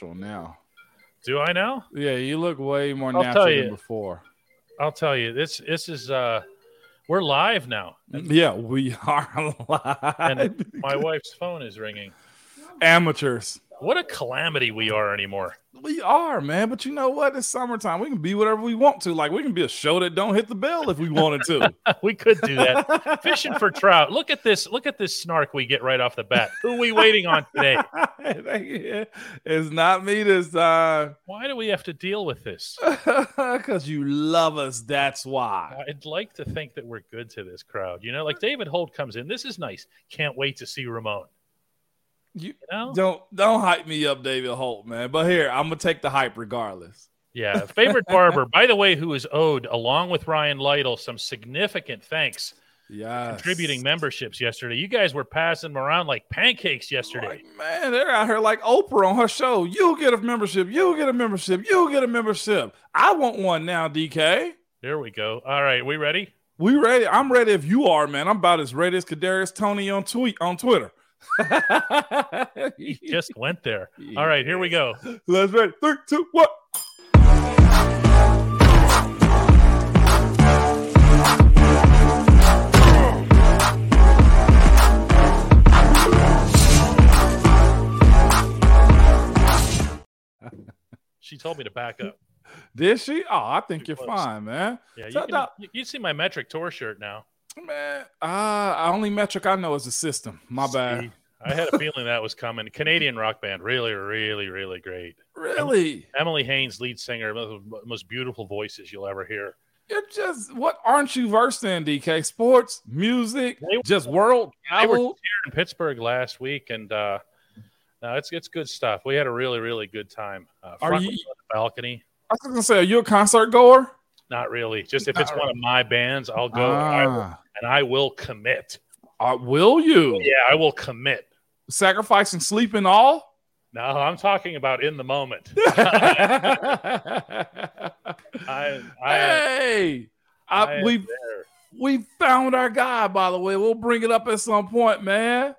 natural now. Do I now? Yeah, you look way more I'll natural than before. I'll tell you. This this is uh we're live now. Yeah, we are live. And my wife's phone is ringing. Amateurs. What a calamity we are anymore. We are, man. But you know what? It's summertime. We can be whatever we want to. Like we can be a show that don't hit the bell if we wanted to. we could do that. Fishing for trout. Look at this. Look at this snark we get right off the bat. Who are we waiting on today? it's not me this time. Why do we have to deal with this? Because you love us. That's why. I'd like to think that we're good to this crowd. You know, like David Holt comes in. This is nice. Can't wait to see Ramon. You, You know? don't don't hype me up, David Holt, man. But here, I'm gonna take the hype regardless. Yeah. Favorite barber, by the way, who is owed, along with Ryan Lytle, some significant thanks Yeah, contributing memberships yesterday. You guys were passing them around like pancakes yesterday. Like, man, they're out here like Oprah on her show. You get a membership. You get a membership. You get a membership. I want one now, DK. There we go. All right, we ready? We ready? I'm ready if you are, man. I'm about as ready as Kadarius Toney on tweet on Twitter. He just went there. All right, here we go. Let's ready. Three, two, one. She told me to back up. Did she? Oh, I think you're fine, man. Yeah, you can, you, you see my metric tour shirt now. Man, uh, only metric I know is the system. My bad. I had a feeling that was coming. Canadian rock band, really, really, really great. Really? Emily Haines, lead singer, one of the most beautiful voices you'll ever hear. You're just what aren't you versed in, DK? Sports, music, were- just world I was here in Pittsburgh last week, and uh, no, it's it's good stuff. We had a really, really good time. Uh, Are you- on the balcony? I was gonna say, are you a concert goer? Not really. Just if it's one of my bands, I'll go and I will- Ah. And I will commit. Uh, will you Yeah, I will commit. sacrifice and sleep and all? No, I'm talking about in the moment. I, I, hey, I I, we we found our guy. By the way, we'll bring it up at some point, man.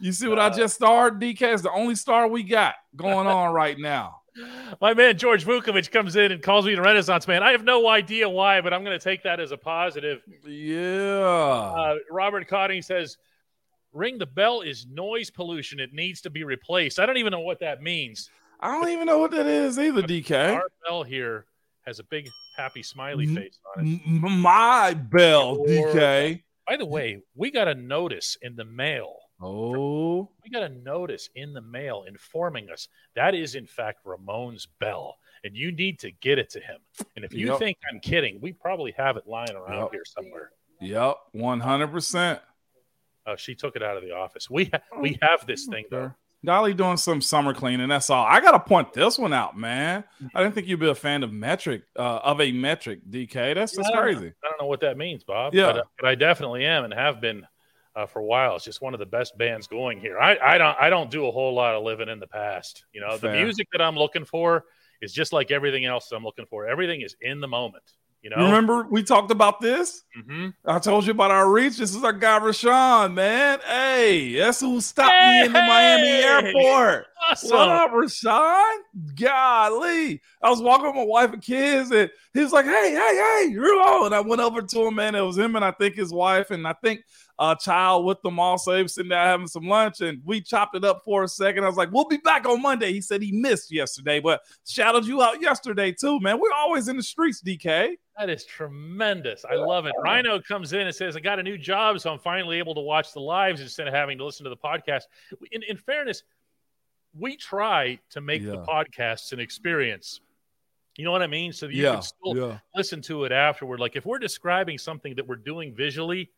You see what I Uh, just starred? DK is the only star we got going on right now. My man George Vukovic comes in and calls me the Renaissance man. I have no idea why, but I'm going to take that as a positive. Yeah. Uh, Robert Cotting says, "Ring the bell is noise pollution. It needs to be replaced." I don't even know what that means. I don't even know what that is either, DK. Our bell here has a big happy smiley face on it. My bell, Or- DK. By the way, we got a notice in the mail. Oh, We got a notice in the mail informing us that is in fact Ramon's bell, and you need to get it to him. And if you Yep. think I'm kidding, we probably have it lying around Yep. here somewhere. yep, one hundred percent. Oh, she took it out of the office. We ha- we have this thing though. Dolly doing some summer cleaning. That's all. I gotta point this one out, man. I didn't think you'd be a fan of metric uh, of a metric, DK. That's just Yeah. crazy. I don't know what that means, Bob. Yeah. but, uh, but I definitely am and have been uh, for a while. It's just one of the best bands going here. I, I don't I don't do a whole lot of living in the past. You know, the music that I'm looking for is just like everything else I'm looking for. Everything is in the moment. You know. Remember we talked about this? hmm I told you about our reach. This is our guy Rashawn, man. Hey, that's who stopped me in the Miami Hey! airport. Awesome. What up, Rashawn? Golly. I was walking with my wife and kids, and he was like, Hey, hey, hey, you're on. And I went over to him, man. It was him and I think his wife, and I think a child with them also. He was sitting there having some lunch, and we chopped it up for a second. I was like, We'll be back on Monday. He said he missed yesterday, but shouted you out yesterday, too, man. We're always in the streets, DK. That is tremendous. I love it. Rhino comes in and says, I got a new job, so I'm finally able to watch the lives instead of having to listen to the podcast. In, in fairness, we try to make the podcasts an experience. You know what I mean? So that you yeah. can still yeah. listen to it afterward. Like if we're describing something that we're doing visually,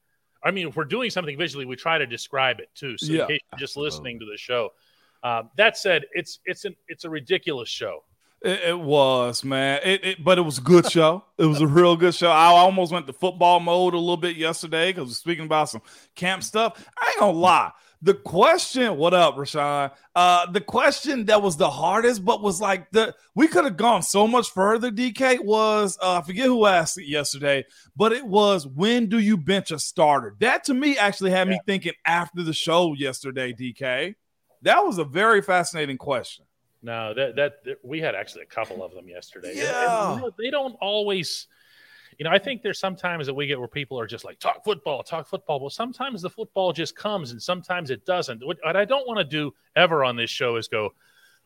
I mean, if we're doing something visually, we try to describe it too. So Yeah, in case you're just listening to the show. Um, that said, it's it's an it's a ridiculous show. It, it was, man. It, it, but it was a good show. It was a real good show. I almost went to football mode a little bit yesterday because we're speaking about some camp stuff. I ain't gonna lie. The question, what up, Rashawn? Uh, the question that was the hardest, but was like the we could have gone so much further. DK was uh, I forget who asked it yesterday, but it was when do you bench a starter? That to me actually had me thinking after the show yesterday. DK, that was a very fascinating question. No, that, that that we had actually a couple of them yesterday. And- and, Yeah. you know, they don't always. You know, I think there's sometimes that we get where people are just like talk football, talk football. Well, sometimes the football just comes, and sometimes it doesn't. What, I don't want to do ever on this show is go.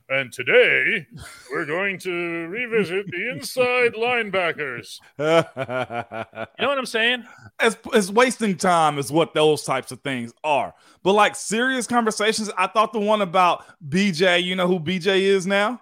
And today we're going to revisit the inside linebackers. You know what I'm saying? it's, it's wasting time is what those types of things are but like serious conversations i thought the one about bj you know who bj is now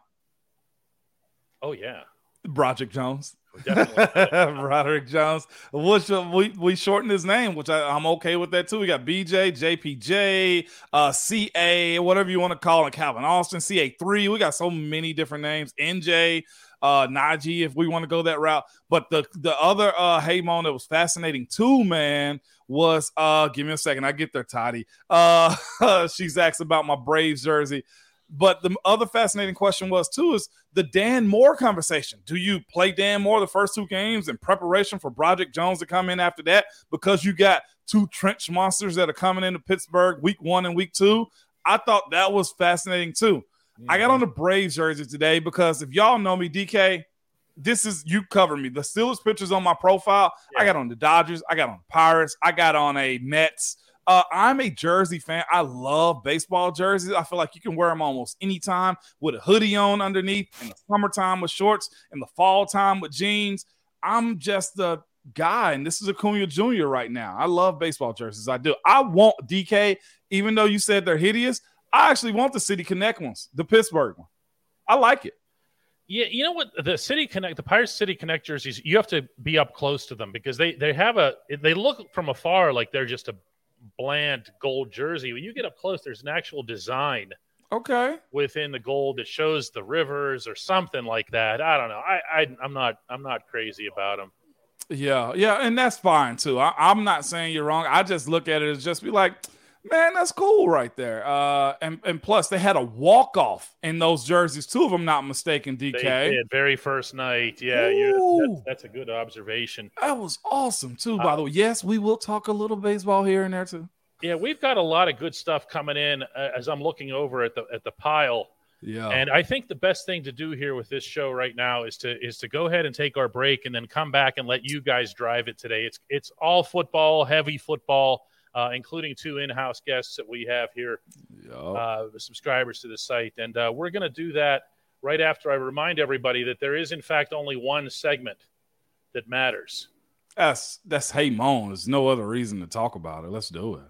Oh yeah, broderick jones broderick jones which we, we shortened his name which I, i'm okay with that too we got bj jpj uh ca whatever you want to call it calvin austin ca3 we got so many different names nj uh Najee if we want to go that route. But the the other uh hey Mon that was fascinating too, man, was uh give me a second, I get there, Toddy. Uh she's asked about my Braves jersey. But the other fascinating question was too is the Dan Moore conversation. Do you play Dan Moore the first two games in preparation for Broderick Jones to come in after that? Because you got two trench monsters that are coming into Pittsburgh week one and week two. I thought that was fascinating too. I got mm-hmm. on the Braves jersey today because if y'all know me, DK, this is you cover me. The Steelers pictures on my profile. I got on the Dodgers. I got on Pirates. I got on a Mets. Uh, I'm a Jersey fan. I love baseball jerseys. I feel like you can wear them almost anytime with a hoodie on underneath, in the summertime with shorts, in the fall time with jeans. I'm just the guy, and this is Acuna Jr. right now. I love baseball jerseys. I do. I want DK, even though you said they're hideous. I actually want the City Connect ones, the Pittsburgh one. I like it. Yeah, you know what? The City Connect, the Pirates City Connect jerseys, you have to be up close to them because they they have a they look from afar like they're just a bland gold jersey. When you get up close, there's an actual design Okay. within the gold that shows the rivers or something like that. I don't know. I, I I'm not I'm not crazy about them. Yeah, yeah, and that's fine too. I, I'm not saying you're wrong. I just look at it as just be like, man, that's cool right there. Uh, and and plus they had a walk off in those jerseys two of I'm not mistaken. They DK, did very first night. Yeah, that's, that's a good observation. that was awesome too. By Uh, the way, yes, we will talk a little baseball here and there too. Yeah, we've got a lot of good stuff coming in uh, as I'm looking over at the at the pile. Yeah, And I think the best thing to do here with this show right now is to is to go ahead and take our break and then come back and let you guys drive it today. It's it's all football, heavy football, uh, including two in-house guests that we have here, yeah. uh, subscribers to the site, and uh, we're going to do that right after I remind everybody that there is in fact only one segment that matters. that's that's hey Mon. There's no other reason to talk about it. Let's do it.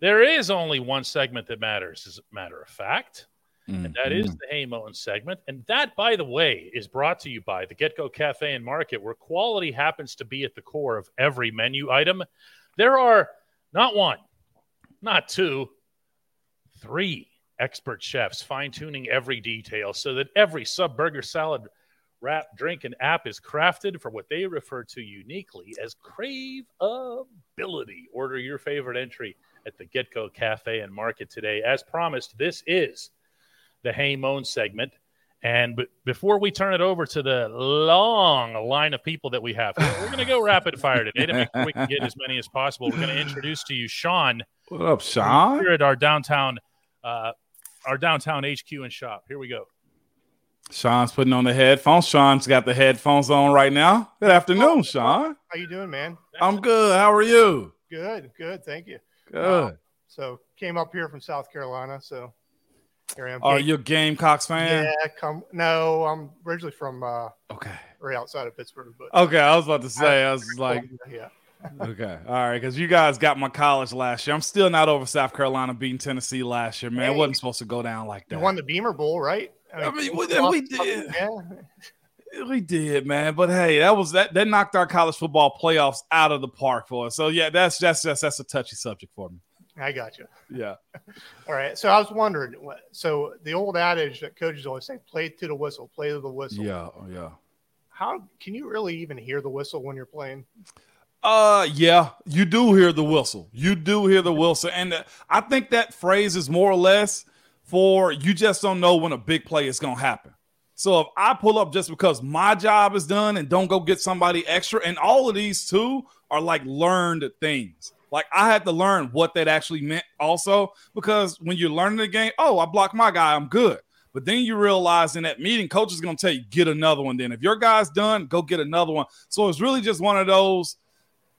There is only one segment that matters, as a matter of fact. And that is Mm-hmm. the Hey Moen segment. And that, by the way, is brought to you by the Get Go Cafe and Market, where quality happens to be at the core of every menu item. There are not one, not two, three expert chefs fine tuning every detail so that every sub burger salad wrap drink and app is crafted for what they refer to uniquely as craveability. Order your favorite entry at the Get Go Cafe and Market today. As promised, this is the Hey Moan segment. And b- before we turn it over to the long line of people that we have, we're going to go rapid fire today to make sure we can get as many as possible. We're going to introduce to you Sean What up, Sean? here at our downtown, uh, our downtown HQ and shop. Here we go. Sean's putting on the headphones. Sean's got the headphones on right now. Good afternoon, Sean. How you doing, man? I'm good. How are you? Good, good. Thank you. Good. So came up here from South Carolina. So here I am. Are you a Gamecocks fan? Yeah, come. No, I'm originally from uh, Okay. right outside of Pittsburgh, but Okay, I was about to say, I was like, yeah. okay, all right, because you guys got my college last year. I'm still not over South Carolina beating Tennessee last year, man. It Hey. wasn't supposed to go down like that. You won the Beamer Bowl, right? I mean, we we- we did. Yeah, We did, man. But hey, that was that. That knocked our college football playoffs out of the park for us. So yeah, that's that's just that's a touchy subject for me. I got you. Yeah. All right. So I was wondering. So the old adage that coaches always say, "Play to the whistle, play to the whistle." Yeah. Yeah. How can you really even hear the whistle when you're playing? Uh, yeah, you do hear the whistle. You do hear the whistle, and uh, I think that phrase is more or less for you just don't know when a big play is gonna happen. So if I pull up just because my job is done and don't go get somebody extra, and all of these two are like learned things. Like I had to learn what that actually meant also because when you're learning the game, oh, I blocked my guy, I'm good. But then you realize in that meeting, coach is going to tell you, get another one. Then if your guy's done, go get another one. So it's really just one of those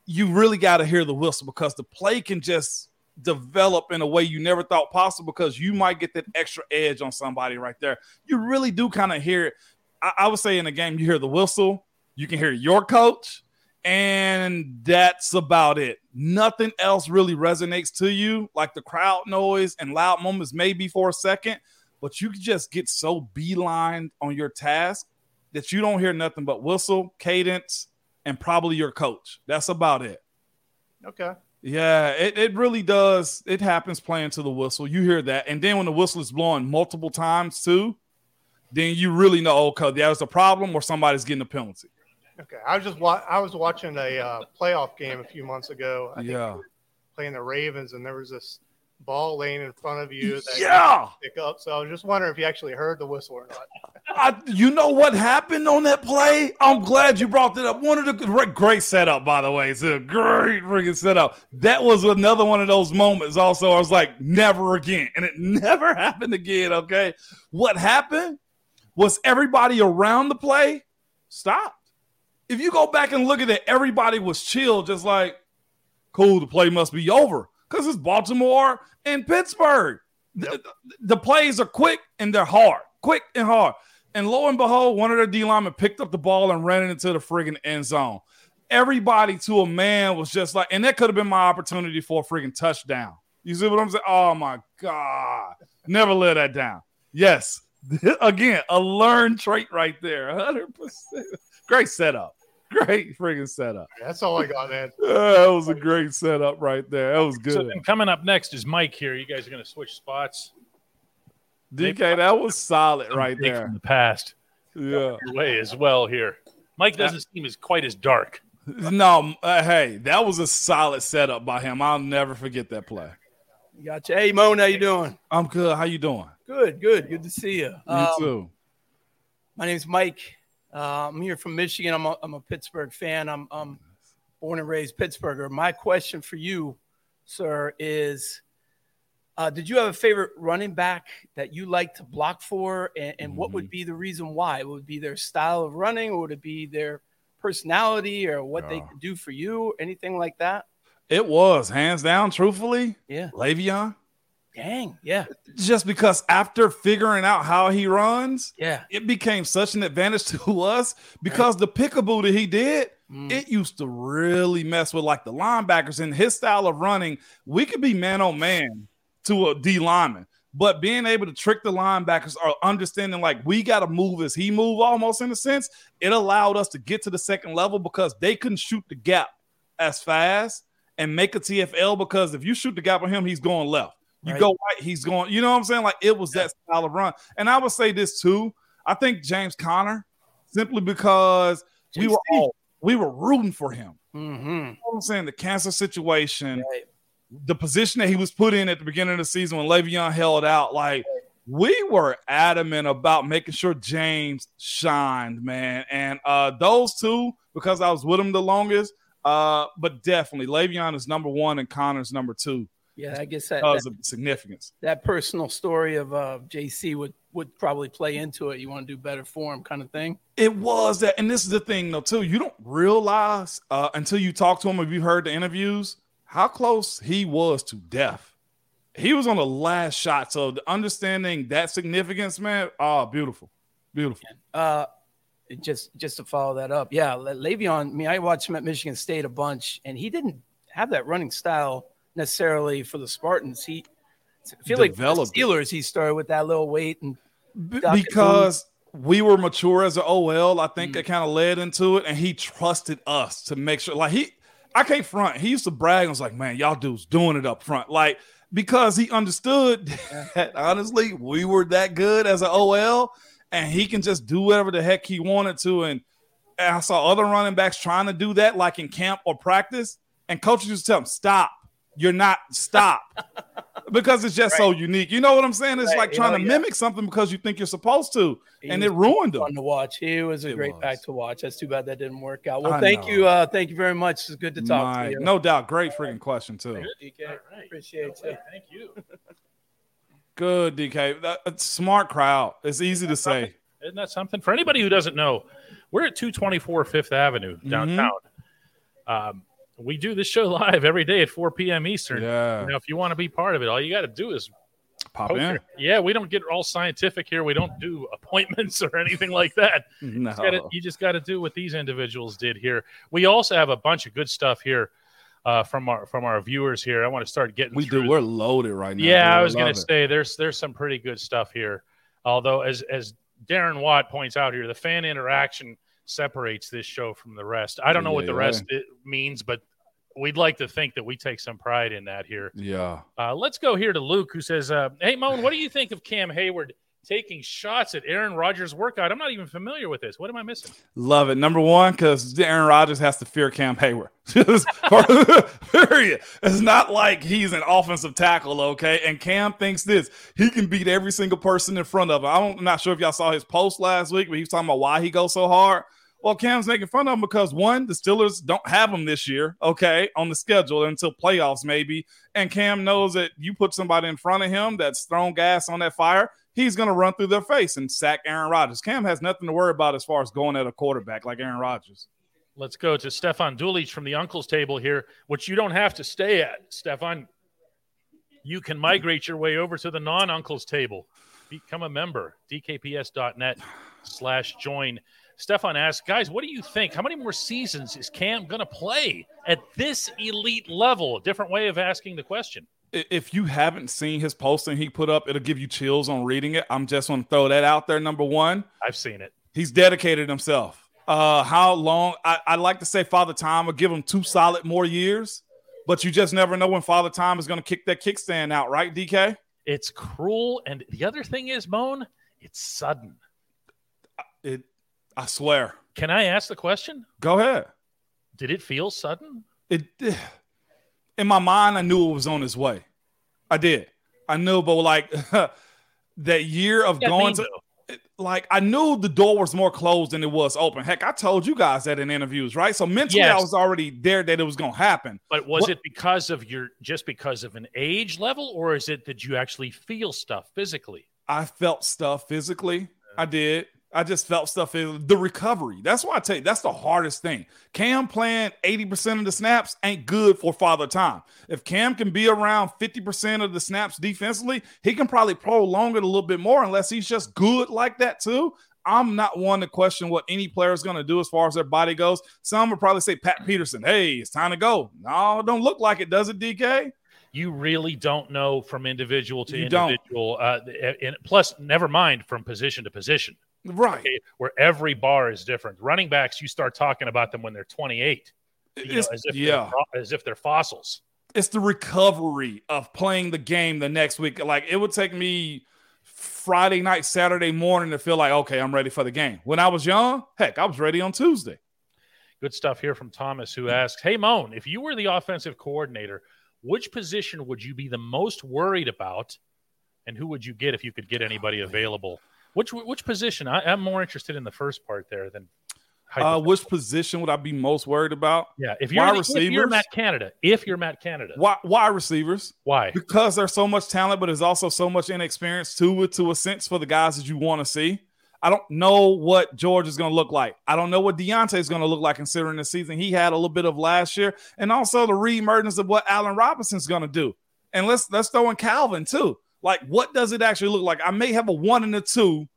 you really got to hear the whistle because the play can just develop in a way you never thought possible because you might get that extra edge on somebody right there. You really do kind of hear it. I, I would say in a game, you hear the whistle, you can hear your coach, and that's about it. Nothing else really resonates to you like the crowd noise and loud moments, maybe for a second, but you just get so beeline on your task that you don't hear nothing but whistle, cadence, and probably your coach. That's about it. Okay. Yeah, it, it really does. It happens playing to the whistle. You hear that. And then when the whistle is blowing multiple times too, then you really know, okay, that was a problem or somebody's getting a penalty. Okay. I was just wa- I was watching a uh, playoff game a few months ago. I Yeah. playing the Ravens, and there was this ball laying in front of you that Yeah. you pick up. So I was just wondering if you actually heard the whistle or not. I, you know what happened on that play? I'm glad you brought that up. One of the great, great setup, by the way. It's a great freaking setup. That was another one of those moments. Also, I was like, never again, and it never happened again. Okay, what happened was everybody around the play stopped. If you go back and look at it, everybody was chill, just like, cool. The play must be over because it's Baltimore and Pittsburgh. The, the plays are quick and they're hard, quick and hard. And lo and behold, one of their D linemen picked up the ball and ran it into the friggin' end zone. Everybody to a man was just like, and that could have been my opportunity for a friggin' touchdown. You see what I'm saying? Oh my God. Never let that down. Yes. Again, a learned trait right there. 100%. Great setup. Great friggin' setup. That's all I got, man. That was a great setup right there. That was good. So then coming up next is Mike here. You guys are going to switch spots. DK, that was solid right there. From the past. Yeah. Way as well here. Mike doesn't seem as quite as dark. No, uh, hey, that was a solid setup by him. I'll never forget that play. Gotcha. Hey, Moan, how you doing? I'm good. How you doing? Good, good. Good to see you. You Um, too. My name's Mike. Uh, I'm here from Michigan. I'm a, I'm a Pittsburgh fan. I'm, I'm born and raised Pittsburgher. My question for you, sir, is uh, did you have a favorite running back that you like to block for? And, and what would be the reason why? Would it be their style of running or would it be their personality or what they could do for you? Anything like that? It was hands down, truthfully, Yeah. Le'Veon. Dang. Yeah. Just because after figuring out how he runs, Yeah. it became such an advantage to us because the pickaboo that he did, Mm. it used to really mess with like the linebackers and his style of running. We could be man on man to a D lineman, but being able to trick the linebackers or understanding like we got to move as he move almost in a sense, it allowed us to get to the second level because they couldn't shoot the gap as fast and make a TFL because if you shoot the gap on him, he's going left. You Right. go right, he's going, you know what I'm saying? Like it was that style of run. And I would say this too. I think James Conner, simply because we were all we were rooting for him. Mm-hmm. You know what I'm saying the cancer situation, Right. the position that he was put in at the beginning of the season when Le'Veon held out, like we were adamant about making sure James shined, man. And uh those two, because I was with him the longest, uh, but definitely Le'Veon is number one and Conner's number two Yeah, I guess that, because that, of significance. that personal story of uh, JC would would probably play into it. You want to do better for him, kind of thing. It was that, and this is the thing though, too. You don't realize uh, until you talk to him, if you heard the interviews, how close he was to death. He was on the last shot. So the understanding that significance, man, oh, beautiful, beautiful. Uh, just just to follow that up, yeah, Le- Le'Veon. I mean, I watched him at Michigan State a bunch, and he didn't have that running style necessarily for the Spartans. He, I feel like it. Steelers, he started with that little weight, and because we were mature as an OL, I think Mm. that kind of led into it, and he trusted us to make sure. Like he, I can't front. He used to brag and was like, man, y'all dudes doing it up front. Like, because he understood that honestly, we were that good as an OL, and he can just do whatever the heck he wanted to. And, and I saw other running backs trying to do that, like in camp or practice, and coaches used to tell them, stop. You're not stop because it's just so unique. You know what I'm saying? It's Right, like you trying know, to yeah. mimic something because you think you're supposed to, He and it ruined him. fun to watch. He was a It great was. back to watch. That's too bad that didn't work out. Well, I thank know. you. Uh, thank you very much. It's good to talk My- to you. no doubt, great freaking question too. DK. All right. Appreciate you. Thank you. Good DK, That- that's smart crowd. It's easy to say. Isn't that something? For anybody who doesn't know, we're at 224 Fifth Avenue Mm-hmm. downtown. Um, we do this show live every day at 4 p.m. Eastern. Yeah, Now, if you want to be part of it, all you got to do is pop poke in. Yeah, we don't get all scientific here. We don't do appointments or anything like that. No, Just gotta- you just got to do what these individuals did here. We also have a bunch of good stuff here uh, from our from our viewers here. I want to start getting we do. We're loaded right now. yeah, dude. I was going to say there's there's some pretty good stuff here. Although, as as Darren Watt points out here, the fan interaction separates this show from the rest. I don't know what the Yeah. rest it means, but we'd like to think that we take some pride in that here. Yeah, Uh, let's go here to Luke, who says, uh, "Hey, Moan, what do you think of Cam Hayward taking shots at Aaron Rodgers' workout? I'm not even familiar with this. What am I missing?" love it. Number one, because Aaron Rodgers has to fear Cam Hayward. Period. It's not like he's an offensive tackle, okay? And Cam thinks this: he can beat every single person in front of him. I don't, I'm not sure if y'all saw his post last week, but he was talking about why he goes so hard. Well, Cam's making fun of him because one, the Steelers don't have him this year, okay, on the schedule until playoffs maybe. And Cam knows that you put somebody in front of him that's thrown gas on that fire, he's going to run through their face and sack Aaron Rodgers. Cam has nothing to worry about as far as going at a quarterback like Aaron Rodgers. Let's go to Stefan Dulich from the Uncle's Table here, which you don't have to stay at, Stefan. You can migrate your way over to the non-Uncle's Table. Become a member, dkps.net slash join. Stefan asks, guys, what do you think? How many more seasons is Cam going to play at this elite level? A different way of asking the question. If you haven't seen his posting he put up, it'll give you chills on reading it. I'm just going to throw that out there. Number one, I've seen it. he's dedicated himself. Uh, how long? I, I like to say Father Time will give him two solid more years, but you just never know when Father Time is going to kick that kickstand out, right, DK? It's cruel. And the other thing is, Moan, it's sudden. It, I swear. Can I ask the question? Go ahead. Did it feel sudden? It in my mind, I knew it was on its way. I did. I knew, but like that year of going to like I knew the door was more closed than it was open. Heck, I told you guys that in interviews, right? So mentally, I was already there that it was going to happen. But was What- it because of your just because of an age level, or is it that you actually feel stuff physically? I felt stuff physically. I did. I just felt stuff in the recovery. That's why I tell you that's the hardest thing. Cam playing 80% of the snaps ain't good for father time. If Cam can be around 50% of the snaps defensively, he can probably prolong it a little bit more unless he's just good like that too. I'm not one to question what any player is going to do as far as their body goes. Some would probably say Pat Peterson, hey, it's time to go. No, it don't look like it, does it, DK? You really don't know from individual to You individual. Uh, and plus, never mind from position to position, Right. okay, where every bar is different. Running backs, you start talking about them when they're 28, you know, as if yeah. they're, as if they're fossils. it's the recovery of playing the game the next week. Like it would take me Friday night, Saturday morning to feel like, okay, I'm ready for the game. When I was young, heck, I was ready on Tuesday. Good stuff here from Thomas, who asks, "Hey Moan, if you were the offensive coordinator, which position would you be the most worried about, and who would you get if you could get anybody available? Which which position? I, I'm more interested in the first part there than. Uh, which position would I be most worried about? yeah, if you're, wide the- if you're? Matt Canada, if you're Matt Canada, Why, wide receivers? why? Because there's so much talent, but there's also so much inexperience to it, to a sense, for the guys that you want to see. I don't know what George is going to look like. I don't know what Diontae is going to look like considering the season he had a little bit of last year, and also the reemergence of what Allen Robinson's going to do. And let's let's throw in Calvin too. Like, what does it actually look like? I may have a one and a two,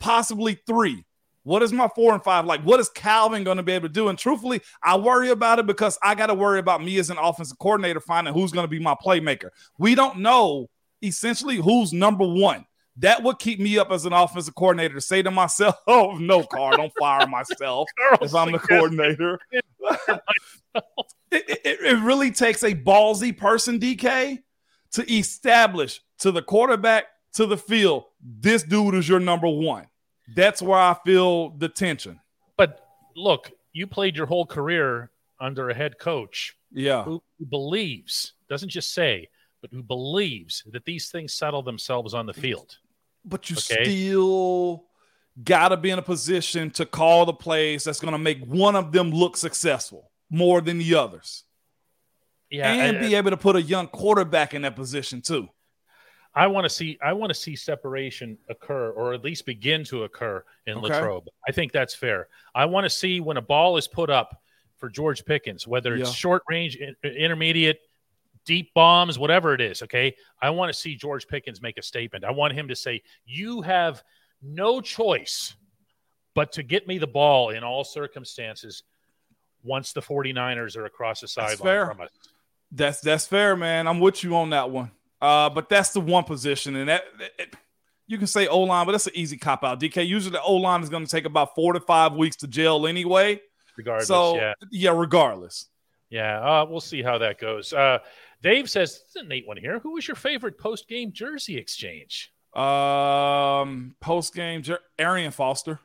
possibly three. What is my four and five like? What is Calvin going to be able to do? And truthfully, I worry about it because I got to worry about me as an offensive coordinator finding who's going to be my playmaker. We don't know essentially who's number one. That would keep me up as an offensive coordinator to say to myself, "Oh no, Carr, don't fire myself if I'm the coordinator." it, it, it really takes a ballsy person, DK, to establish to the quarterback, to the field, this dude is your number one. That's where I feel the tension. But look, you played your whole career under a head coach Yeah. who believes, doesn't just say, but who believes that these things settle themselves on the field. But you Okay. still got to be in a position to call the plays that's going to make one of them look successful more than the others. Yeah, and I- be able to put a young quarterback in that position too. I want to see I want to see separation occur or at least begin to occur in Okay. Latrobe. I think that's fair. I want to see when a ball is put up for George Pickens, whether it's Yeah. short range, uh, intermediate, deep bombs, whatever it is, okay? I want to see George Pickens make a statement. I want him to say, "You have no choice but to get me the ball in all circumstances once the 49ers are across the sideline from us." That's that's fair, man. I'm with you on that one. Uh, but that's the one position, and that it, you can say O line, but that's an easy cop out. DK. Usually the O line is going to take about four to five weeks to gel anyway. Regardless, so yeah. regardless. Yeah, uh, we'll see how that goes. Uh, Dave says, "This is a neat one here. Who was your favorite post-game jersey exchange?" Um, post game, Jer- Arian Foster,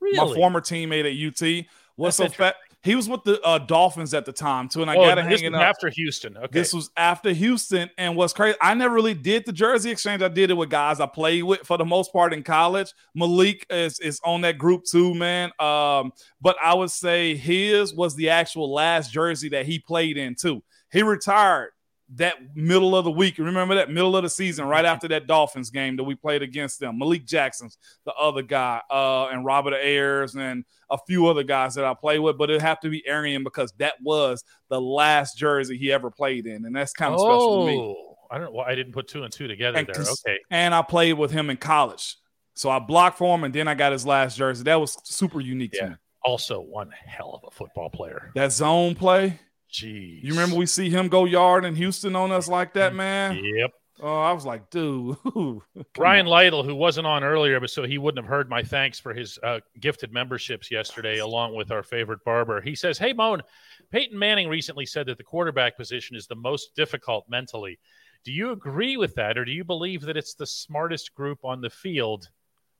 Really? my former teammate at UT. What's That's so fat? He was with the uh, Dolphins at the time too, and I oh, got it was up. after Houston. Okay, This was after Houston, and what's crazy, I never really did the jersey exchange. I did it with guys I played with for the most part in college. Malik is is on that group too, man. Um, but I would say his was the actual last jersey that he played in too. He retired that middle of the week. Remember that middle of the season, right after that Dolphins game that we played against them. Malik Jackson's the other guy, uh, and Robert Ayers and a few other guys that I play with, but it have to be Arian because that was the last jersey he ever played in, and that's kind of special to me. Oh, I don't. Well, I didn't put two and two together And there. Okay, And I played with him in college, so I blocked for him, and then I got his last jersey. That was super unique Yeah. to me. also one hell of a football player. That zone play. Jeez, You remember we see him go yard in Houston on us like that, man? Yep. Oh, I was like, dude. come Ryan. Lytle, who wasn't on earlier, but so he wouldn't have heard my thanks for his uh, gifted memberships yesterday, along with our favorite barber. He says, Hey, Moan, Peyton Manning recently said that the quarterback position is the most difficult mentally. Do you agree with that, or do you believe that it's the smartest group on the field,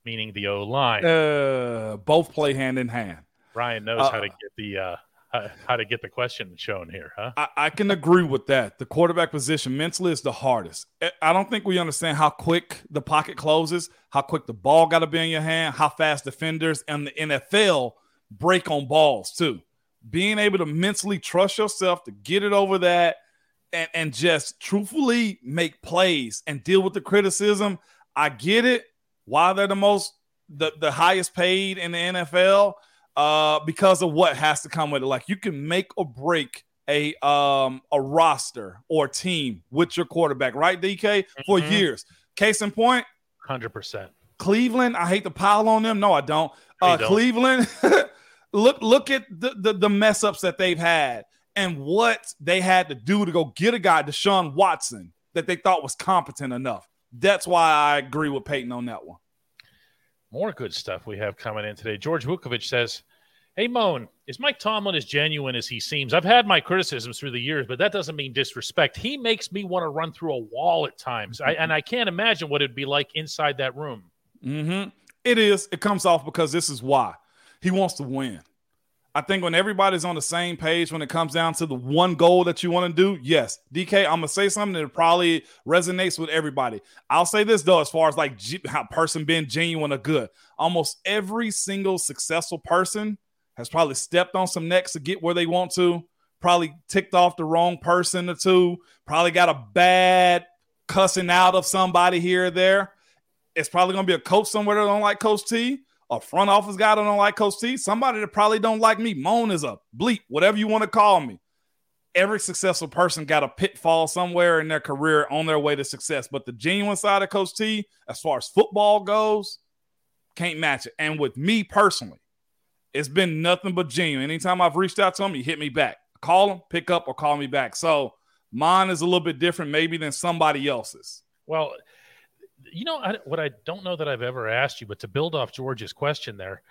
meaning the O line? Uh, both play hand in hand. Ryan knows how uh, to get the uh, how, how to get the question shown here, huh? I, I can agree with that. The quarterback position mentally is the hardest. I- don't think we understand how quick the pocket closes, how quick the ball got to be in your hand, how fast defenders and the NFL break on balls too. Being able to mentally trust yourself to get it over that and, and just truthfully make plays and deal with the criticism. I get it. Why they're the most the, the highest paid in the NFL uh, because of what has to come with it. Like you can make or break a um a roster or team with your quarterback, right? DK for Mhm. years. Case in point, Hundred percent. Cleveland. I hate to pile on them. No, I don't. Uh, don't. Cleveland. look look at the, the the mess ups that they've had and what they had to do to go get a guy, Deshaun Watson, that they thought was competent enough. That's why I agree with Peyton on that one. More good stuff we have coming in today. George Vukovic says, Hey, Moan, is Mike Tomlin as genuine as he seems? I've had my criticisms through the years, but that doesn't mean disrespect. He makes me want to run through a wall at times. I, and I can't imagine what it'd be like inside that room. Mm-hmm. It is. It comes off because this is why he wants to win. I think when everybody's on the same page, when it comes down to the one goal that you want to do, yes, DK, I'm gonna say something that probably resonates with everybody. I'll say this though, as far as like person being genuine or good, almost every single successful person has probably stepped on some necks to get where they want to. Probably ticked off the wrong person or two. Probably got a bad cussing out of somebody here or there it's probably going to be a coach somewhere that don't like Coach T, a front office guy that don't like Coach T, somebody that probably don't like me. Moan is a bleep, whatever you want to call me. Every successful person got a pitfall somewhere in their career on their way to success. But the genuine side of Coach T, as far as football goes, can't match it. And with me personally, it's been nothing but genuine. Anytime I've reached out to him, he hit me back. Call him, pick up, or call me back. So mine is a little bit different, maybe, than somebody else's. Well, you know I, what I don't know that I've ever asked you, but to build off George's question there,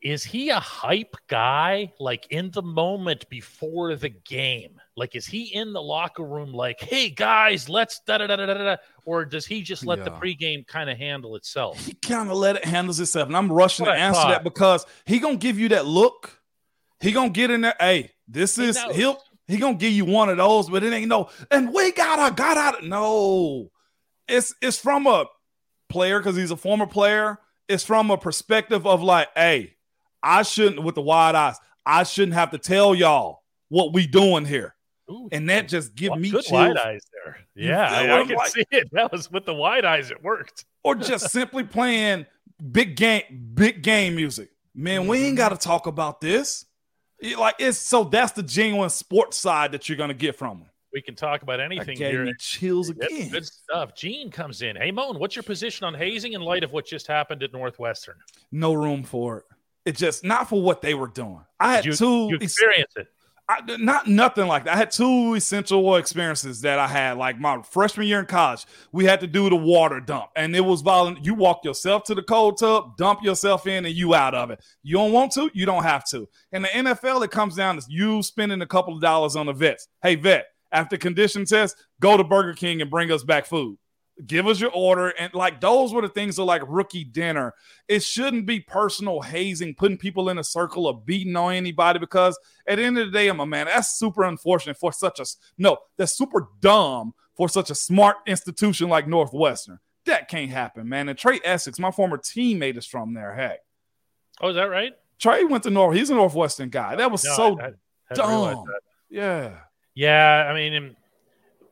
is he a hype guy like in the moment before the game like is he in the locker room like hey guys let's da da da da da da or does he just let the pregame kind of handle itself he kind of let it handle itself. And I'm rushing What to I answer thought. that because he gonna give you that look. He gonna get in there. Hey, this He is knows. he'll he gonna give you one of those, but it ain't no. And we gotta got out. No, it's it's from a player because he's a former player. It's from a perspective of like, hey, I shouldn't with the wide eyes. I shouldn't have to tell y'all what we doing here, Ooh, and that just give me chills. There. Yeah, I, I can like? see it. That was with the wide eyes. It worked. or just simply playing big game, big game music. Man, we ain't got to talk about this. It- like it's so that's the genuine sports side that you're gonna get from them. We can talk about anything here. me chills again. good stuff. Gene comes in. Hey, Moan, what's your position on hazing in light of what just happened at Northwestern? No room for it. It just not for what they were doing. I had you, two. you experience it. I, not nothing like that. I had two essential experiences that I had. Like my freshman year in college, we had to do the water dump, and it was violent. You walk yourself to the cold tub, dump yourself in, and you out of it. You don't want to, you don't have to. In the NFL, it comes down to you spending a couple of dollars on the vets. Hey vet, after condition test, go to Burger King and bring us back food. Give us your order, and like those were the things that like rookie dinner. It shouldn't be personal hazing, putting people in a circle of beating on anybody because at the end of the day, I'm a man. That's super unfortunate for such a no. That's super dumb for such a smart institution like Northwestern. That can't happen, man. And Trai Essex, my former teammate, is from there. Heck, Oh, is that right? Trey went to North. He's a Northwestern guy. That was No, so I- I hadn't dumb. Yeah. Yeah, I mean, in-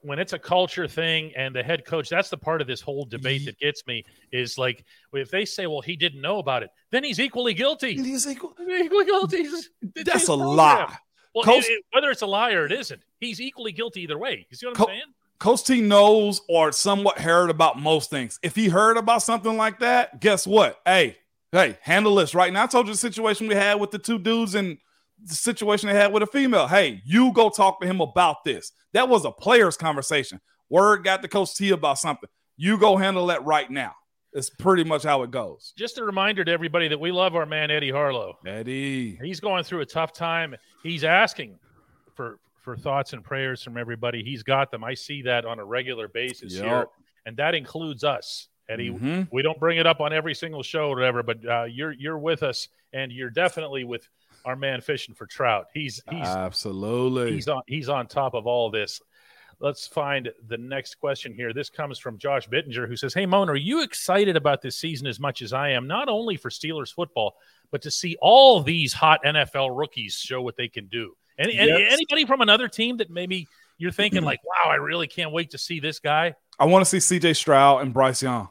when it's a culture thing and the head coach, that's the part of this whole debate that gets me is like, if they say, well, he didn't know about it, then he's equally guilty. He's equal- Equally guilty. It's That's a program. lie. Well, Coach- it- it- whether it's a lie or it isn't, he's equally guilty either way. You see what I'm Co- saying? Coach T knows or somewhat heard about most things. If he heard about something like that, guess what? Hey, hey, handle this right now. I told you the situation we had with the two dudes and the situation they had with a female. Hey, you go talk to him about this. That was a player's conversation. Word got to Coach T about something. You go handle that right now. It's pretty much how it goes. Just a reminder to everybody that we love our man Eddie Harlow. Eddie. He's going through a tough time. He's asking for for thoughts and prayers from everybody. He's got them. I see that on a regular basis Yep. here, and that includes us, Eddie. Mhm. We don't bring it up on every single show or whatever, but uh, you're you're with us, and you're definitely with our man fishing for trout. He's he's Absolutely. he's on he's on top of all this. Let's find the next question here. This comes from Josh Bittinger, who says, "Hey, Moan, are you excited about this season as much as I am? Not only for Steelers football, but to see all these hot NFL rookies show what they can do. Any, any- Yes. anybody from another team that maybe you're thinking like, wow, I really can't wait to see this guy. I want to see CJ Stroud and Bryce Young.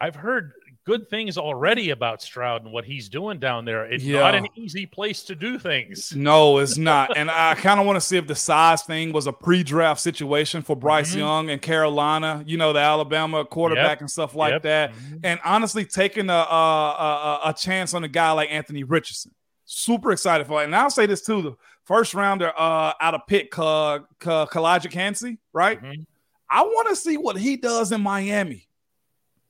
I've heard good things already about Stroud and what he's doing down there. It's Yeah. not an easy place to do things. No, it's not. And I kind of want to see if the size thing was a pre-draft situation for Bryce Mhm. Young and Carolina, you know, the Alabama quarterback Yep. and stuff like Yep. that. Mhm. And honestly, taking a, a, a, a chance on a guy like Anthony Richardson. Super excited for it. And I'll say this too: the first rounder uh, out of Pitt, Ka- Ka- Calijah Kancey, right? Mhm. I want to see what he does in Miami.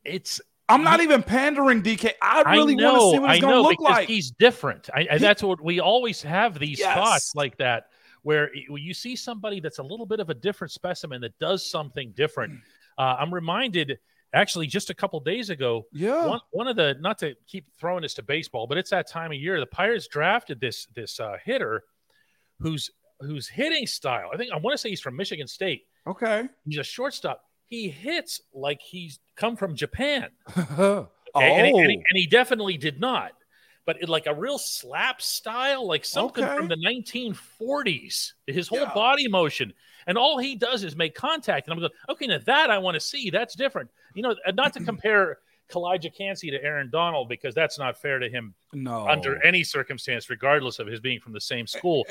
It's I'm not even pandering, DK. I really I know, want to see what I he's going to look like. He's different. I, that's what we always have these Yes. thoughts like that, where you see somebody that's a little bit of a different specimen that does something different. Mm. Uh, I'm reminded, actually, just a couple days ago, Yeah. one, one of the not to keep throwing this to baseball, but it's that time of year. The Pirates drafted this this uh, hitter, whose whose hitting style. I think I want to say he's from Michigan State. Okay. He's a shortstop. He hits like he's come from Japan. oh. And, he, and, he, and he definitely did not. But it, like a real slap style, like something Okay. from the 1940s, his whole Yeah. body motion. And all he does is make contact. And I'm going, okay, now that I want to see. That's different. You know, and not to compare Calijah Kancey to Aaron Donald because that's not fair to him no. under any circumstance, regardless of his being from the same school.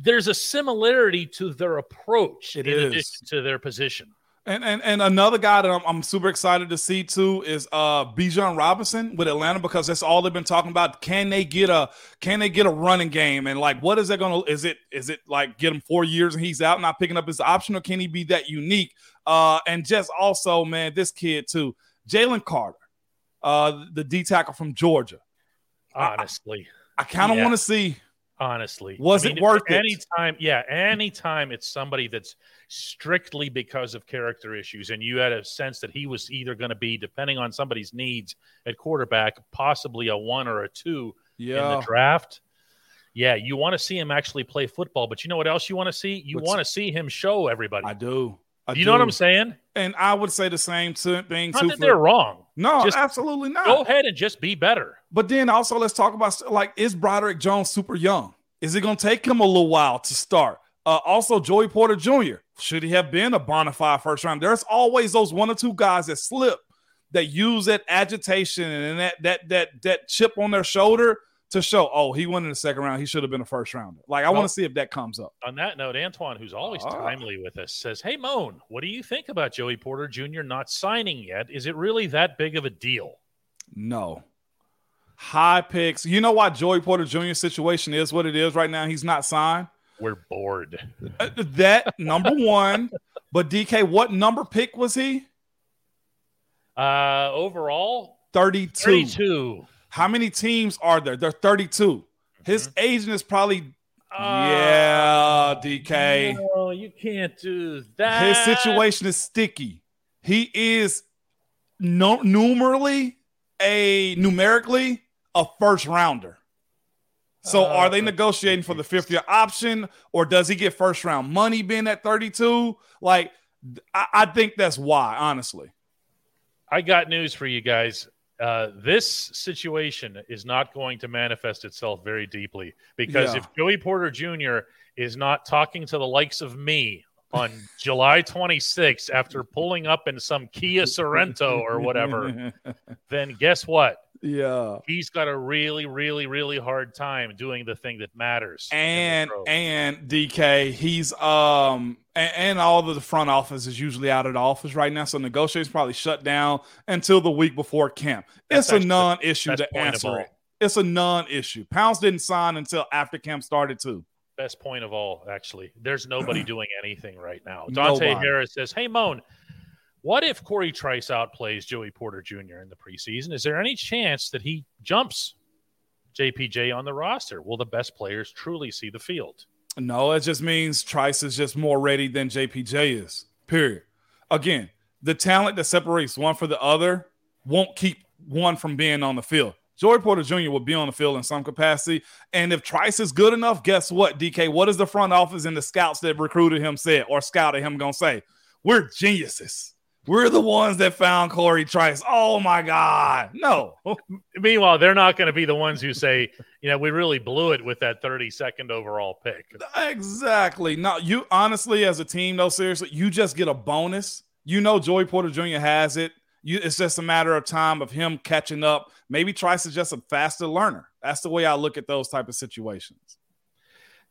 There's a similarity to their approach It in is. addition to their position. And, and and another guy that I'm, I'm super excited to see too is uh Bijan Robinson with Atlanta because that's all they've been talking about. Can they get a can they get a running game and like what is that gonna is it is it like get him four years and he's out not picking up his option or can he be that unique? Uh and just also man this kid too Jalen Carter, uh the D tackle from Georgia. Honestly, I kind of Yeah. want to see. Honestly, Was I it mean, worth it? Anytime, yeah, anytime it's somebody that's strictly because of character issues, and you had a sense that he was either going to be, depending on somebody's needs at quarterback, possibly a one or a two in the draft. Yeah, you want to see him actually play football, but you know what else you want to see? You want to see him show everybody. I do. I you know what. I'm saying? And I would say the same thing Not too. that for- they're wrong. No, just absolutely not. Go ahead and just be better. But then also let's talk about like is Broderick Jones super young? Is it going to take him a little while to start? Uh, also, Joey Porter Jr. Should he have been a bona fide first round? There's always those one or two guys that slip, that use that agitation and that that that that chip on their shoulder to show, oh, he went in the second round. He should have been a first rounder. Like I Well- want to see if that comes up. On that note, Antoine, who's always Ah. timely with us, says, Hey, Moan, what do you think about Joey Porter Jr. not signing yet? Is it really that big of a deal? No. High picks. You know why Joey Porter Jr. situation is what it is right now? He's not signed. We're bored. Uh, that number one. But DK, what number pick was he? Uh, overall, 32. 32. How many teams are there? Are 32. His Mm-hmm. agent is probably Ah, yeah, DK. No, you can't do that. His situation is sticky. He is no numerally a numerically a first rounder. So Uh, are they negotiating for the fifth year option or does he get first round money being at 32? Like I, I think that's why, honestly. I got news for you guys. Uh, this situation is not going to manifest itself very deeply because Yeah. if Joey Porter Jr. is not talking to the likes of me on July 26th after pulling up in some Kia Sorento or whatever, then guess what? Yeah. He's got a really, really, really hard time doing the thing that matters. and and DK, he's um and, and all of the front office is usually out of the office right now, so negotiations probably shut down until the week before camp. That's it's a the non-issue to answer it. It's a non-issue. Pounds didn't sign until after camp started too. best point of all, actually. There's nobody doing anything right now. Dante Nobody. Harris says, Hey, Moan, what if Corey Trice outplays Joey Porter Jr. in the preseason? Is there any chance that he jumps JPJ on the roster? Will the best players truly see the field? No, it just means Trice is just more ready than JPJ is. Period. Again, the talent that separates one for the other won't keep one from being on the field. Joey Porter Jr. will be on the field in some capacity. And if Trice is good enough, guess what, DK? What is the front office and the scouts that recruited him said or scouted him going to say? We're geniuses. We're the ones that found Corey Trice. Oh my God. No. Meanwhile, they're not going to be the ones who say, you know, we really blew it with that 32nd overall pick. Exactly. No, you honestly, as a team, though, seriously, you just get a bonus. You know, Joey Porter Jr. has it. You, it's just a matter of time of him catching up. Maybe Trice is just a faster learner. That's the way I look at those type of situations.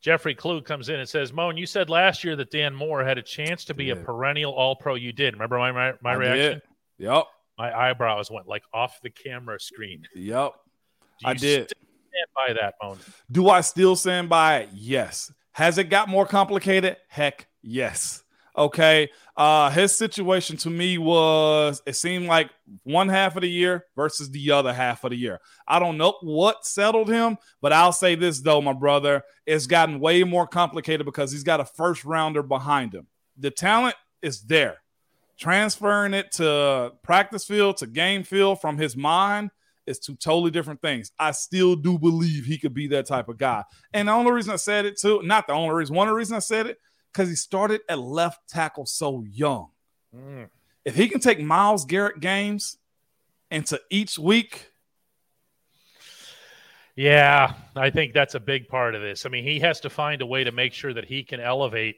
Jeffrey Klug comes in and says, Moan, you said last year that Dan Moore had a chance to be a perennial all pro. You did. Remember my, my, my reaction? did. Yep. My eyebrows went like off the camera screen. Yep. Do I did. still Stand by that, Moan. Do I still stand by it? Yes. Has it got more complicated? Heck, yes. Okay. Uh his situation to me was it seemed like one half of the year versus the other half of the year. I don't know what settled him, but I'll say this though, my brother, it's gotten way more complicated because he's got a first rounder behind him. The talent is there. Transferring it to practice field to game field from his mind is two totally different things. I still do believe he could be that type of guy. And the only reason I said it too, not the only reason, one of the reasons I said it, because he started at left tackle so young. Mm. If he can take Myles Garrett games into each week, Yeah, I think that's a big part of this. I mean, he has to find a way to make sure that he can elevate,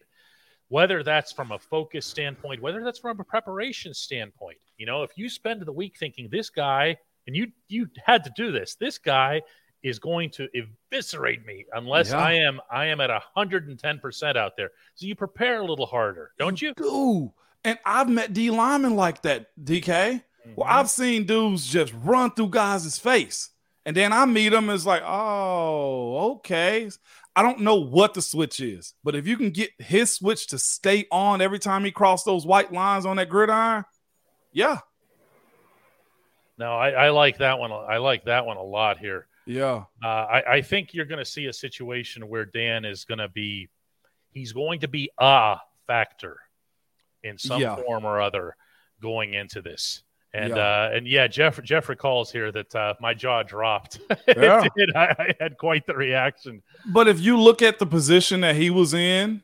whether that's from a focus standpoint, whether that's from a preparation standpoint. You know, if you spend the week thinking this guy, and you you had to do this, this guy is going to eviscerate me unless Yeah. I am I am at hundred and ten percent out there. So you prepare a little harder, don't you? do. And I've met D linemen like that, DK. Well, Mhm. I've seen dudes just run through guys' face. And then I meet them, it's like, oh, okay. I don't know what the switch is, but if you can get his switch to stay on every time he crossed those white lines on that gridiron, yeah. No, I, I like that one. I like that one a lot here. Yeah. Uh, I, I think you're going to see a situation where Dan is going to be, he's going to be a factor in some Yeah. form or other going into this. And Yeah. uh, and yeah, Jeff Jeff recalls here that uh, my jaw dropped. Yeah. did. I, I had quite the reaction. But if you look at the position that he was in,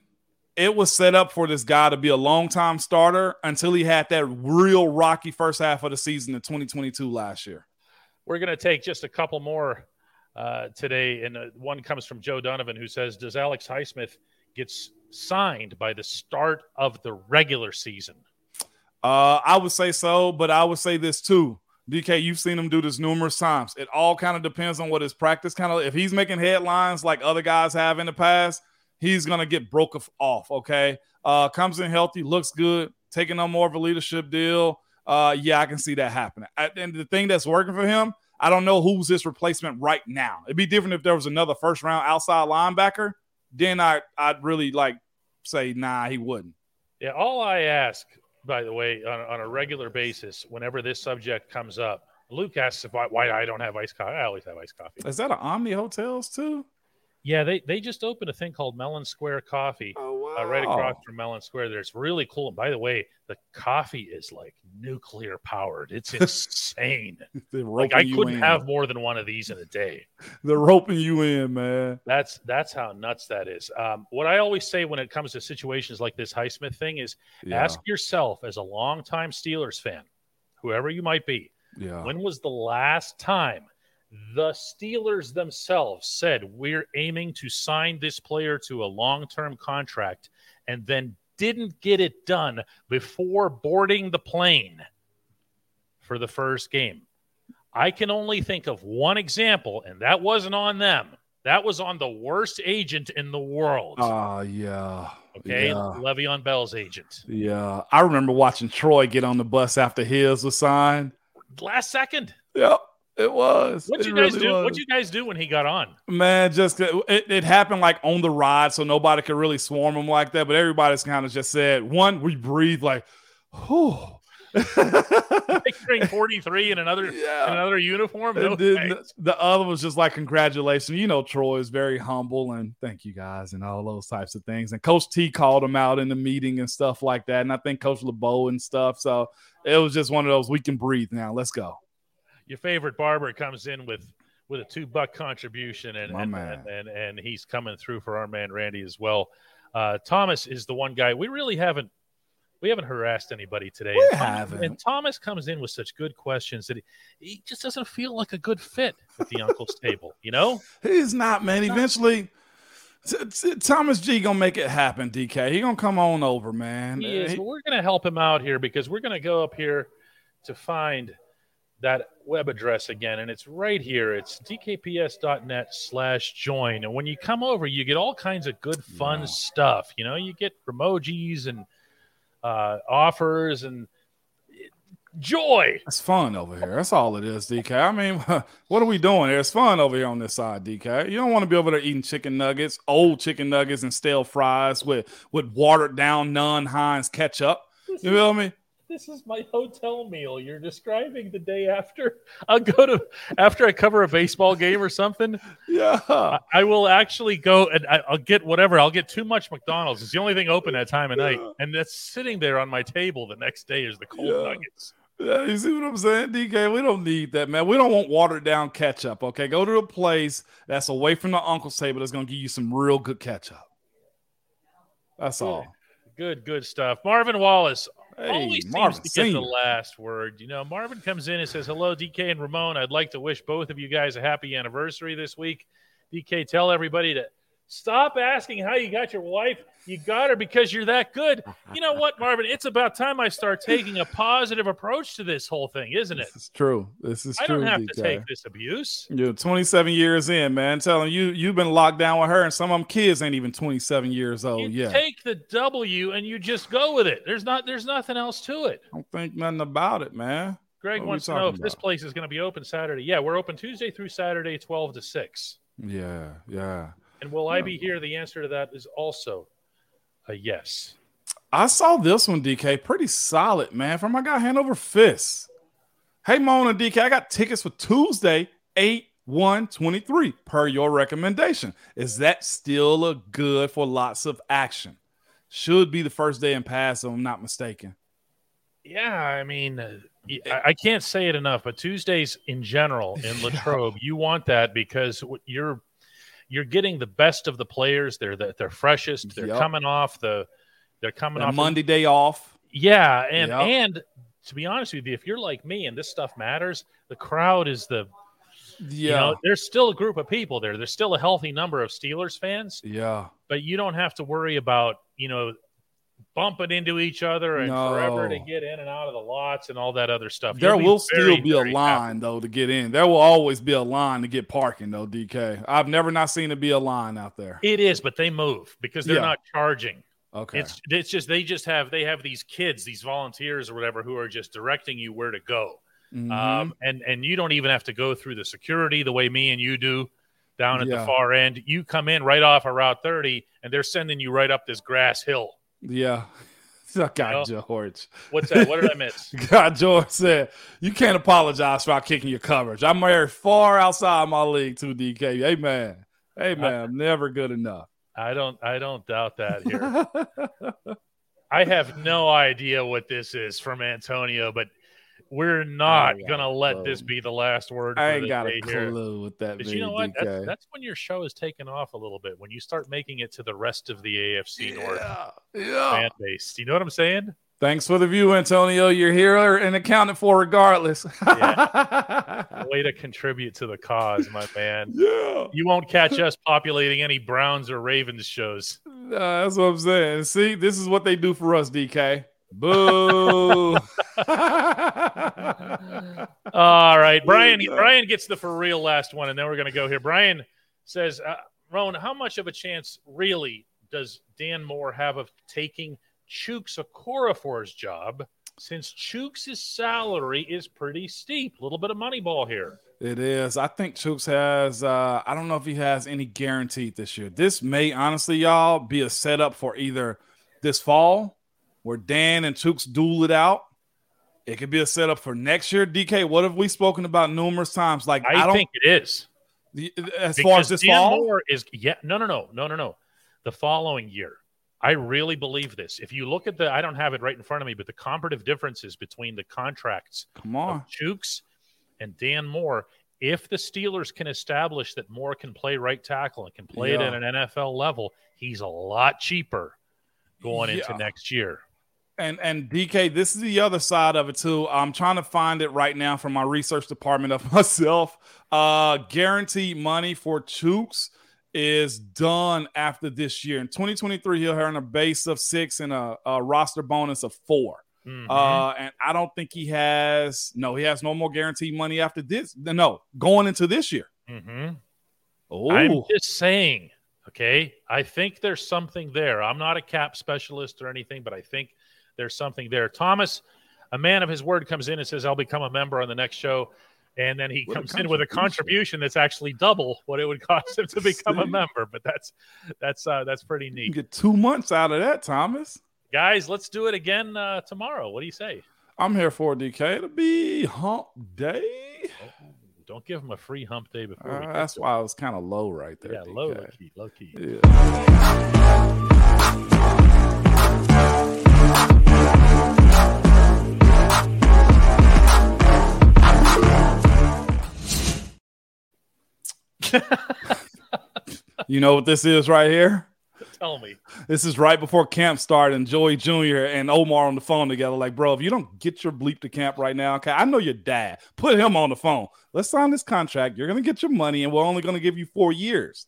it was set up for this guy to be a long time starter until he had that real rocky first half of the season in 2022 last year. We're going to take just a couple more uh, today, and uh, one comes from Joe Donovan, who says, "Does Alex Highsmith gets signed by the start of the regular season?" Uh, I would say so, but I would say this too. DK, you've seen him do this numerous times. It all kind of depends on what his practice kind of. If he's making headlines like other guys have in the past, he's gonna get broke off. Okay, uh, comes in healthy, looks good, taking on more of a leadership deal. Uh, yeah, I can see that happening. And the thing that's working for him, I don't know who's his replacement right now. It'd be different if there was another first round outside linebacker. Then I I'd really like say nah, he wouldn't. Yeah, all I ask, by the way, on, on a regular basis, whenever this subject comes up, Luke asks if I, why I don't have iced coffee. I always have iced coffee. Is that an Omni Hotels too? Yeah, they, they just opened a thing called Mellon Square Coffee Oh! Uh, right across from Mellon Square. There, it's really cool. And by the way, the coffee is like nuclear powered. It's insane. Like I couldn't in. have more than one of these in a day. They're roping you in, man. That's that's how nuts that is. Um, what I always say when it comes to situations like this Highsmith thing is Yeah, ask yourself as a longtime Steelers fan, whoever you might be, yeah. when was the last time the Steelers themselves said we're aiming to sign this player to a long-term contract and then didn't get it done before boarding the plane for the first game? I can only think of one example, and that wasn't on them. That was on the worst agent in the world. Oh yeah. okay, Yeah. Le'Veon Bell's agent. Yeah. I remember watching Troy get on the bus after his was signed. Last second. Yep, it was. What'd It you guys really do? What'd you guys do when he got on? Man, just it, it happened like on the ride, so nobody could really swarm him like that. But everybody's kind of just said, one, we breathe like, whew. Picturing 43 in another Yeah. in another uniform. No the, the other was just like congratulations. You know, Troy is very humble and thank you guys and all those types of things. And Coach T called him out in the meeting and stuff like that. And I think Coach LeBeau and stuff. So it was just one of those we can breathe now. Let's go. Your favorite barber comes in with with a two buck contribution, and and, man. and and and he's coming through for our man Randy as well. Uh, Thomas is the one guy we really haven't we haven't harassed anybody today. We And Thomas- haven't. And Thomas comes in with such good questions that he, he just doesn't feel like a good fit at the uncle's table. You know, He's not, man. Eventually, T- T- Thomas G gonna make it happen. DK, he gonna come on over, man. He is, He- we're going to help him out here because we're going to go up here to find that web address again. And it's right here. It's dkps.net slash join. And when you come over, you get all kinds of good, fun Yeah. stuff. You know, you get emojis and uh, offers and joy. It's fun over here. That's all it is, DK. I mean, what are we doing here? It's fun over here on this side, DK. You don't want to be over there eating chicken nuggets, old chicken nuggets and stale fries with with watered down non Heinz ketchup. You feel me? This is my hotel meal. You're describing the day after. I'll go to after I cover a baseball game or something. Yeah. I, I will actually go and I, I'll get whatever. I'll get too much McDonald's. It's the only thing open that time of night, and that's sitting there on my table the next day is the cold Yeah. nuggets. Yeah, you see what I'm saying, DK? We don't need that, man. We don't want watered down ketchup. Okay, go to a place that's away from the uncle's table that's gonna give you some real good ketchup. That's all. Good, good stuff. Marvin Wallace Hey, always Marvin seems to get the last word. You know, Marvin comes in and says, "Hello, DK and Ramon. I'd like to wish both of you guys a happy anniversary this week. DK, tell everybody to stop asking how you got your wife. You got her because you're that good. You know what, Marvin? It's about time I start taking a positive approach to this whole thing, isn't it? It's true. This is I true. don't have DK. to take this abuse. You're 27 years in, man. Telling you, you've been locked down with her, and some of them kids ain't even 27 years old Yeah. you take the W and you just go with it. There's not. There's nothing else to it. I don't think nothing about it, man. Greg What wants to know if talking this place is going to be open Saturday. Yeah, we're open Tuesday through Saturday, 12 to 6. Yeah, yeah. And will I be here? The answer to that is also a yes. I saw this one, DK. Pretty solid, man. From my guy Hanover Fist. Hey, Mona DK, I got tickets for Tuesday, 8 123 per your recommendation. Is that still a good for lots of action? Should be the first day in pass, if I'm not mistaken. Yeah, I mean, uh, I I can't say it enough, but Tuesdays in general in Latrobe, you want that because you're you're getting the best of the players. They're the, they're freshest. They're Yep. coming off the they're coming That off Monday day off. Yeah, and Yep. and to be honest with you, if you're like me and this stuff matters, the crowd is the Yeah. you know, there's still a group of people there. There's still a healthy number of Steelers fans, yeah. but you don't have to worry about, you know, bumping into each other and forever to get in and out of the lots and all that other stuff. There will still be a very happy. line though to get in. There will always be a line to get parking though, DK. I've never not seen it be a line out there. It is, but they move because they're Yeah. not charging. Okay. It's it's just they just have they have these kids, these volunteers or whatever, who are just directing you where to go. Mhm. Um, and and you don't even have to go through the security the way me and you do down at Yeah. the far end. You come in right off of Route 30, and they're sending you right up this grass hill. Yeah. God George. What's that? What did I miss? God George said, You can't apologize for kicking your coverage. I'm very far outside my league too, DK. Hey man. Hey man, I'm never good enough. I don't I don't doubt that here. I have no idea what this is from Antonio, but we're oh, not gonna let this be the last word. I ain't got day a here. clue what that Because means. you know what? That's, that's when your show is taken off a little bit. When you start making it to the rest of the AFC North yeah, yeah. fan base. You know what I'm saying? Thanks for the view, Antonio. You're here and accounted for regardless. Way to contribute to the cause, my man. yeah. You won't catch us populating any Browns or Ravens shows. Nah, that's what I'm saying. See, this is what they do for us, DK. Boo. All right, Brian. Brian gets the for real last one, and then we're going to go here. Brian says, uh, "Roan, how much of a chance really does Dan Moore have of taking Chooks Okorafor's job?" Since Chooks' salary is pretty steep, a little bit of money ball here. It is. I think Chooks has. Uh, I don't know if he has any guaranteed this year. This may honestly, y'all, be a setup for either this fall, where Dan and Chooks duel it out. It could be a setup for next year. DK, what have we spoken about numerous times? Like I, I, don't think it is. the- uh, as far as this Dan fall. Moore is yeah, no, no, no, no, no, no. The following year, I really believe this. If you look at the, I don't have it right in front of me, but the comparative differences between the contracts Come of on, Chooks and Dan Moore, if the Steelers can establish that Moore can play right tackle and can play it Yeah. at an NFL level, he's a lot cheaper going into next year. And and DK, this is the other side of it too. I'm trying to find it right now from my research department of myself. Uh, guaranteed money for Chooks is done after this year. In 2023, he'll earn a base of six and a, a roster bonus of 4 Mhm. Uh, and I don't think he has. No, he has no more guaranteed money after this. No, going into this year. Mm-hmm. Oh, I'm just saying, okay? I think there's something there. I'm not a cap specialist or anything, but I think there's something there. Thomas, a man of his word, comes in and says, I'll become a member on the next show. And then he What comes in with a contribution. that's actually double what it would cost him to become a member. But that's that's uh, that's pretty you neat, get two months out of that, Thomas. guys. Let's do it again uh, tomorrow. What do you say? I'm here for DK. It'll be hump day. Don't give him a free hump day before. Uh, that's why I was kind of low right there. yeah, low, DK. low key, low key. Yeah. you know what this is right here? Tell me. This is right before camp started, and Joey Jr. and Omar on the phone together. Like, bro, if you don't get your bleep to camp right now, okay, I know your dad. Put him on the phone. Let's sign this contract. You're gonna get your money, and we're only gonna give you four years.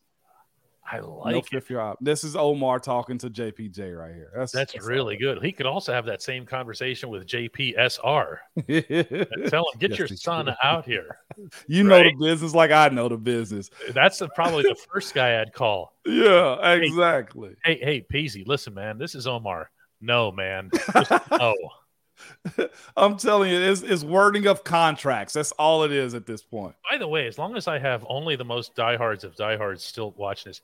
I no like it. fifth year op. This is Omar talking to JPJ right here. That's That's really good. He could also have that same conversation with JPSR. Tell him, get Yes, your son could. out here. you know the business like I know the business. Uh, that's the, probably the first guy I'd call. Yeah, exactly. Hey, hey, Peasy, listen, man, this is Omar. No, man. Just no. I'm telling you, it's, it's wording of contracts. That's all it is at this point. By the way, as long as I have only the most diehards of diehards still watching this,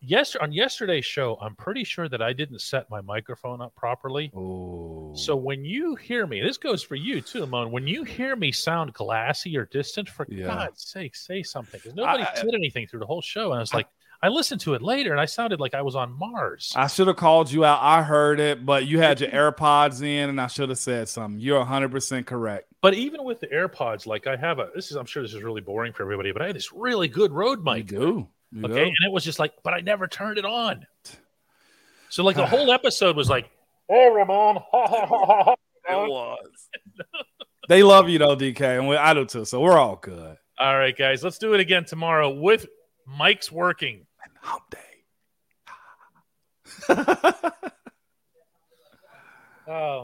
yes, on yesterday's show, I'm pretty sure that I didn't set my microphone up properly. Oh, So when you hear me, this goes for you too, Lamone. When you hear me sound glassy or distant, for Yeah. God's sake, say something. Because nobody I- said anything through the whole show, and I was like, I listened to it later, and I sounded like I was on Mars. I should have called you out. I heard it, but you had your AirPods in, and I should have said something. You're 100 percent correct. But even with the AirPods, like I have a, this is, I'm sure this is really boring for everybody, but I had this really good Rode You mic. do. You Okay. do. And it was just like, but I never turned it on. So like the whole episode was like, hey Ramon. It was. they love you though, DK, and we, I do too. So we're all good. All right, guys, let's do it again tomorrow with Mike's working. Hump day. Oh